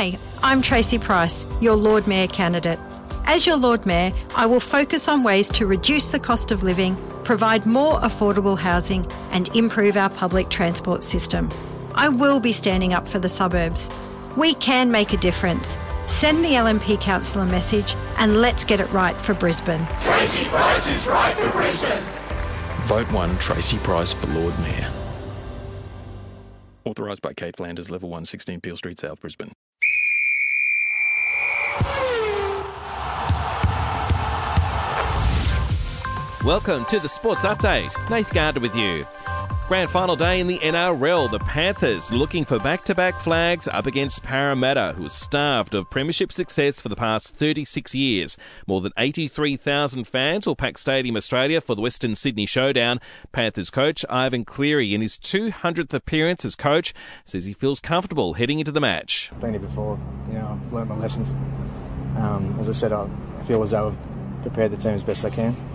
Hi, I'm Tracy Price, your Lord Mayor candidate. As your Lord Mayor, I will focus on ways to reduce the cost of living, provide more affordable housing, and improve our public transport system. I will be standing up for the suburbs. We can make a difference. Send the LNP Council a message and let's get it right for Brisbane. Tracy Price is right for Brisbane. Vote 1 Tracy Price for Lord Mayor. Authorised by Kate Flanders, Level 1, 16 Peel Street, South Brisbane. Welcome to the Sports Update. Nath Gardner with you. Grand final day in the NRL. The Panthers looking for back to back flags up against Parramatta, who are starved of premiership success for the past 36 years. More than 83,000 fans will pack Stadium Australia for the Western Sydney Showdown. Panthers coach Ivan Cleary, in his 200th appearance as coach, says he feels comfortable heading into the match. Been here before, you know, I've learned my lessons. Um, as I said, I feel as though I've prepared the team as best I can.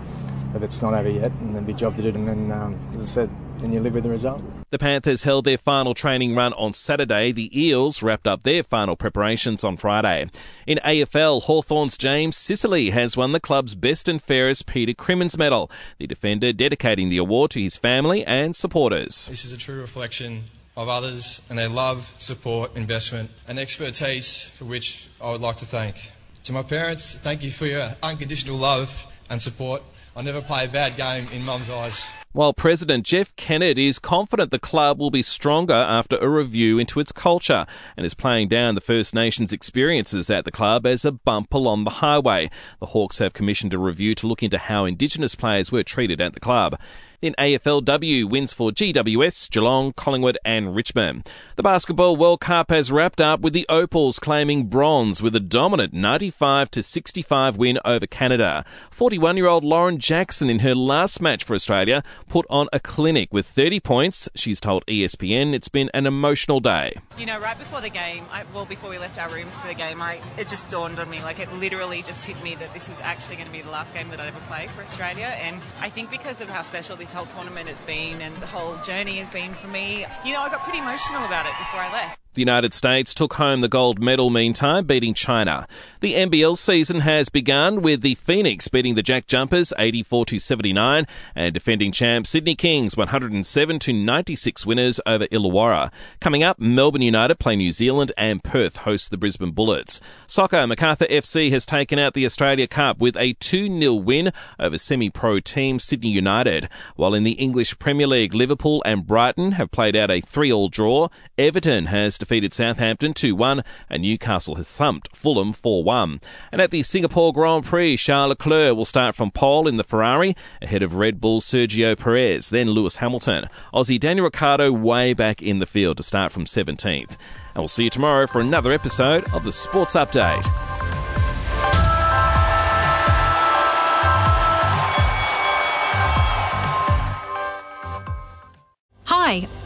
But it's not over yet, and then be job to do, and then, um, as I said, then you live with the result. The Panthers held their final training run on Saturday. The Eels wrapped up their final preparations on Friday. In AFL, Hawthorn's James Sicily has won the club's best and fairest Peter Crimmins medal, the defender dedicating the award to his family and supporters. This is a true reflection of others and their love, support, investment, and expertise for which I would like to thank. To my parents, thank you for your unconditional love and support. I never play a bad game in mum's eyes. While President Jeff Kennett is confident the club will be stronger after a review into its culture and is playing down the First Nations experiences at the club as a bump along the highway. The Hawks have commissioned a review to look into how Indigenous players were treated at the club. In AFLW, wins for GWS, Geelong, Collingwood, and Richmond. The Basketball World Cup has wrapped up with the Opals claiming bronze with a dominant 95 to 65 win over Canada. 41-year-old Lauren Jackson in her last match for Australia put on a clinic with 30 points. She's told ESPN it's been an emotional day. You know, right before the game, I, well, before we left our rooms for the game, I, it just dawned on me, like it literally just hit me that this was actually going to be the last game that I'd ever play for Australia. And I think because of how special this whole tournament has been and the whole journey has been for me, you know, I got pretty emotional about it before I left. The United States took home the gold medal meantime, beating China. The NBL season has begun with the Phoenix beating the Jack Jumpers 84 to 79 and defending champ Sydney Kings 107 to 96 winners over Illawarra. Coming up, Melbourne United play New Zealand and Perth host the Brisbane Bullets. Soccer, Macarthur FC has taken out the Australia Cup with a 2-0 win over semi-pro team Sydney United. While in the English Premier League, Liverpool and Brighton have played out a 3-all draw. Everton has defeated Southampton 2-1 and Newcastle has thumped Fulham 4-1. And at the Singapore Grand Prix, Charles Leclerc will start from pole in the Ferrari ahead of Red Bull Sergio Perez, then Lewis Hamilton. Aussie Daniel Ricciardo way back in the field to start from 17th. And we'll see you tomorrow for another episode of the Sports Update.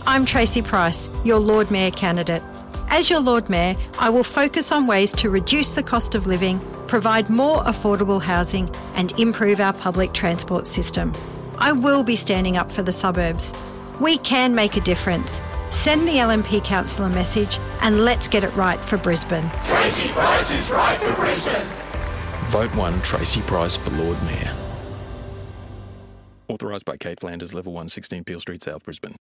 I'm Tracy Price, your Lord Mayor candidate. As your Lord Mayor, I will focus on ways to reduce the cost of living, provide more affordable housing, and improve our public transport system. I will be standing up for the suburbs. We can make a difference. Send the LNP Council a message and let's get it right for Brisbane. Tracy Price is right for Brisbane. Vote 1 Tracy Price for Lord Mayor. Authorised by Kate Flanders, Level 1, 16 Peel Street, South Brisbane.